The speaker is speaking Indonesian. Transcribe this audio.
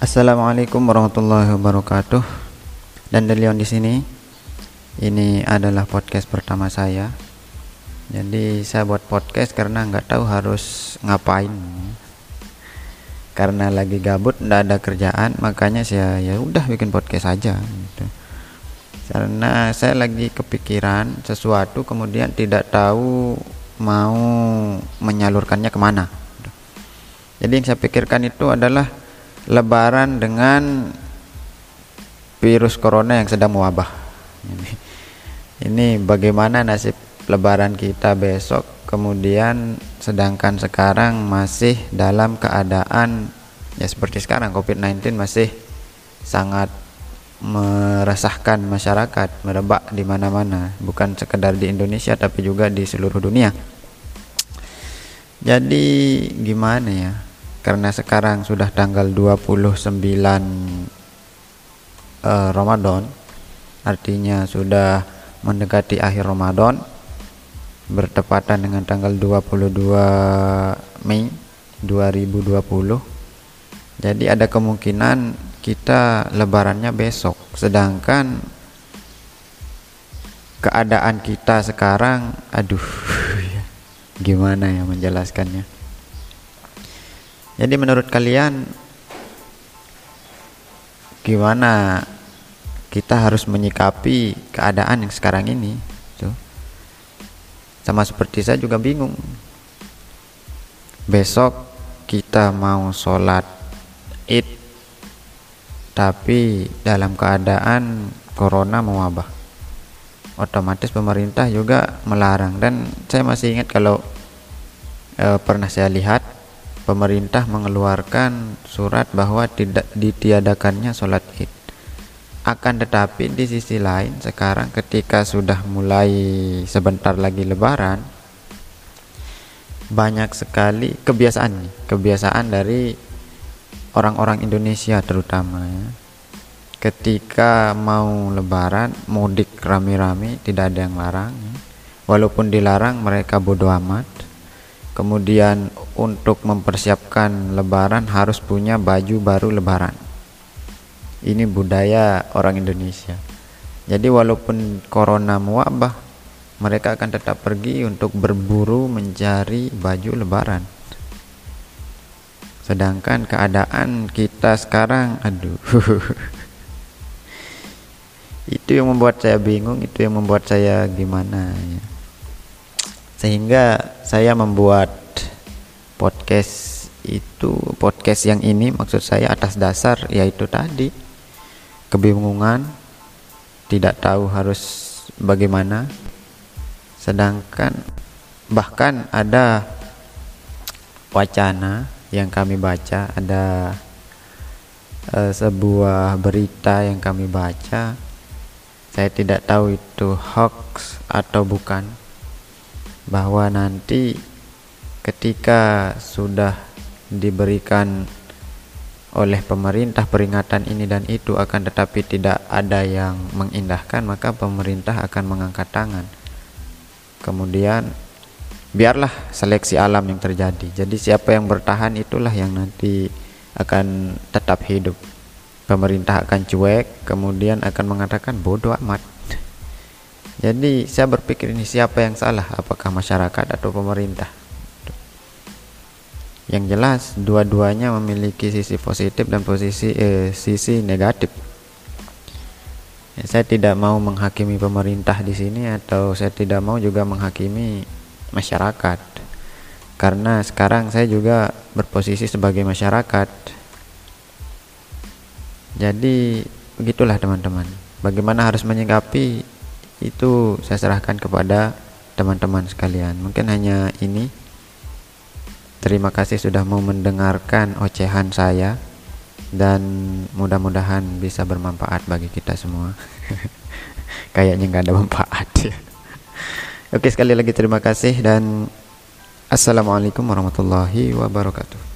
Assalamualaikum warahmatullahi wabarakatuh. Dan Delion di sini. Ini adalah podcast pertama saya. Jadi saya buat podcast karena nggak tahu harus ngapain. Karena lagi gabut, nggak ada kerjaan, makanya saya ya udah bikin podcast aja. Gitu. Karena saya lagi kepikiran sesuatu, kemudian tidak tahu mau menyalurkannya ke mana. Jadi yang saya pikirkan itu adalah lebaran dengan virus corona yang sedang mewabah. Ini, ini bagaimana nasib lebaran kita besok kemudian sedangkan sekarang masih dalam keadaan ya seperti sekarang COVID-19 masih sangat meresahkan masyarakat, merebak di mana-mana, bukan sekedar di Indonesia tapi juga di seluruh dunia. Jadi gimana ya? Karena sekarang sudah tanggal 29 uh, eh, Ramadan artinya sudah mendekati akhir Ramadan bertepatan dengan tanggal 22 Mei 2020 jadi ada kemungkinan kita lebarannya besok sedangkan keadaan kita sekarang aduh gimana ya menjelaskannya jadi menurut kalian gimana kita harus menyikapi keadaan yang sekarang ini? Tuh. Sama seperti saya juga bingung. Besok kita mau sholat id tapi dalam keadaan corona mewabah otomatis pemerintah juga melarang dan saya masih ingat kalau e, pernah saya lihat pemerintah mengeluarkan surat bahwa tidak ditiadakannya sholat id akan tetapi di sisi lain sekarang ketika sudah mulai sebentar lagi lebaran banyak sekali kebiasaan kebiasaan dari orang-orang Indonesia terutama ya. ketika mau lebaran mudik rame-rame tidak ada yang larang ya. walaupun dilarang mereka bodoh amat Kemudian untuk mempersiapkan lebaran harus punya baju baru lebaran. Ini budaya orang Indonesia. Jadi walaupun corona mewabah, mereka akan tetap pergi untuk berburu mencari baju lebaran. Sedangkan keadaan kita sekarang aduh. itu yang membuat saya bingung, itu yang membuat saya gimana ya sehingga saya membuat podcast itu podcast yang ini maksud saya atas dasar yaitu tadi kebingungan tidak tahu harus bagaimana. Sedangkan bahkan ada wacana yang kami baca ada uh, sebuah berita yang kami baca. Saya tidak tahu itu hoax atau bukan. Bahwa nanti ketika sudah diberikan oleh pemerintah peringatan ini dan itu akan tetapi tidak ada yang mengindahkan maka pemerintah akan mengangkat tangan. Kemudian biarlah seleksi alam yang terjadi. Jadi siapa yang bertahan itulah yang nanti akan tetap hidup. Pemerintah akan cuek kemudian akan mengatakan bodoh amat. Jadi saya berpikir ini siapa yang salah, apakah masyarakat atau pemerintah? Yang jelas dua-duanya memiliki sisi positif dan posisi eh, sisi negatif. Ya, saya tidak mau menghakimi pemerintah di sini atau saya tidak mau juga menghakimi masyarakat. Karena sekarang saya juga berposisi sebagai masyarakat. Jadi begitulah teman-teman. Bagaimana harus menyikapi itu saya serahkan kepada teman-teman sekalian mungkin hanya ini terima kasih sudah mau mendengarkan ocehan saya dan mudah-mudahan bisa bermanfaat bagi kita semua. Kayaknya nggak ada manfaat. Ya oke sekali lagi terima kasih dan assalamualaikum warahmatullahi wabarakatuh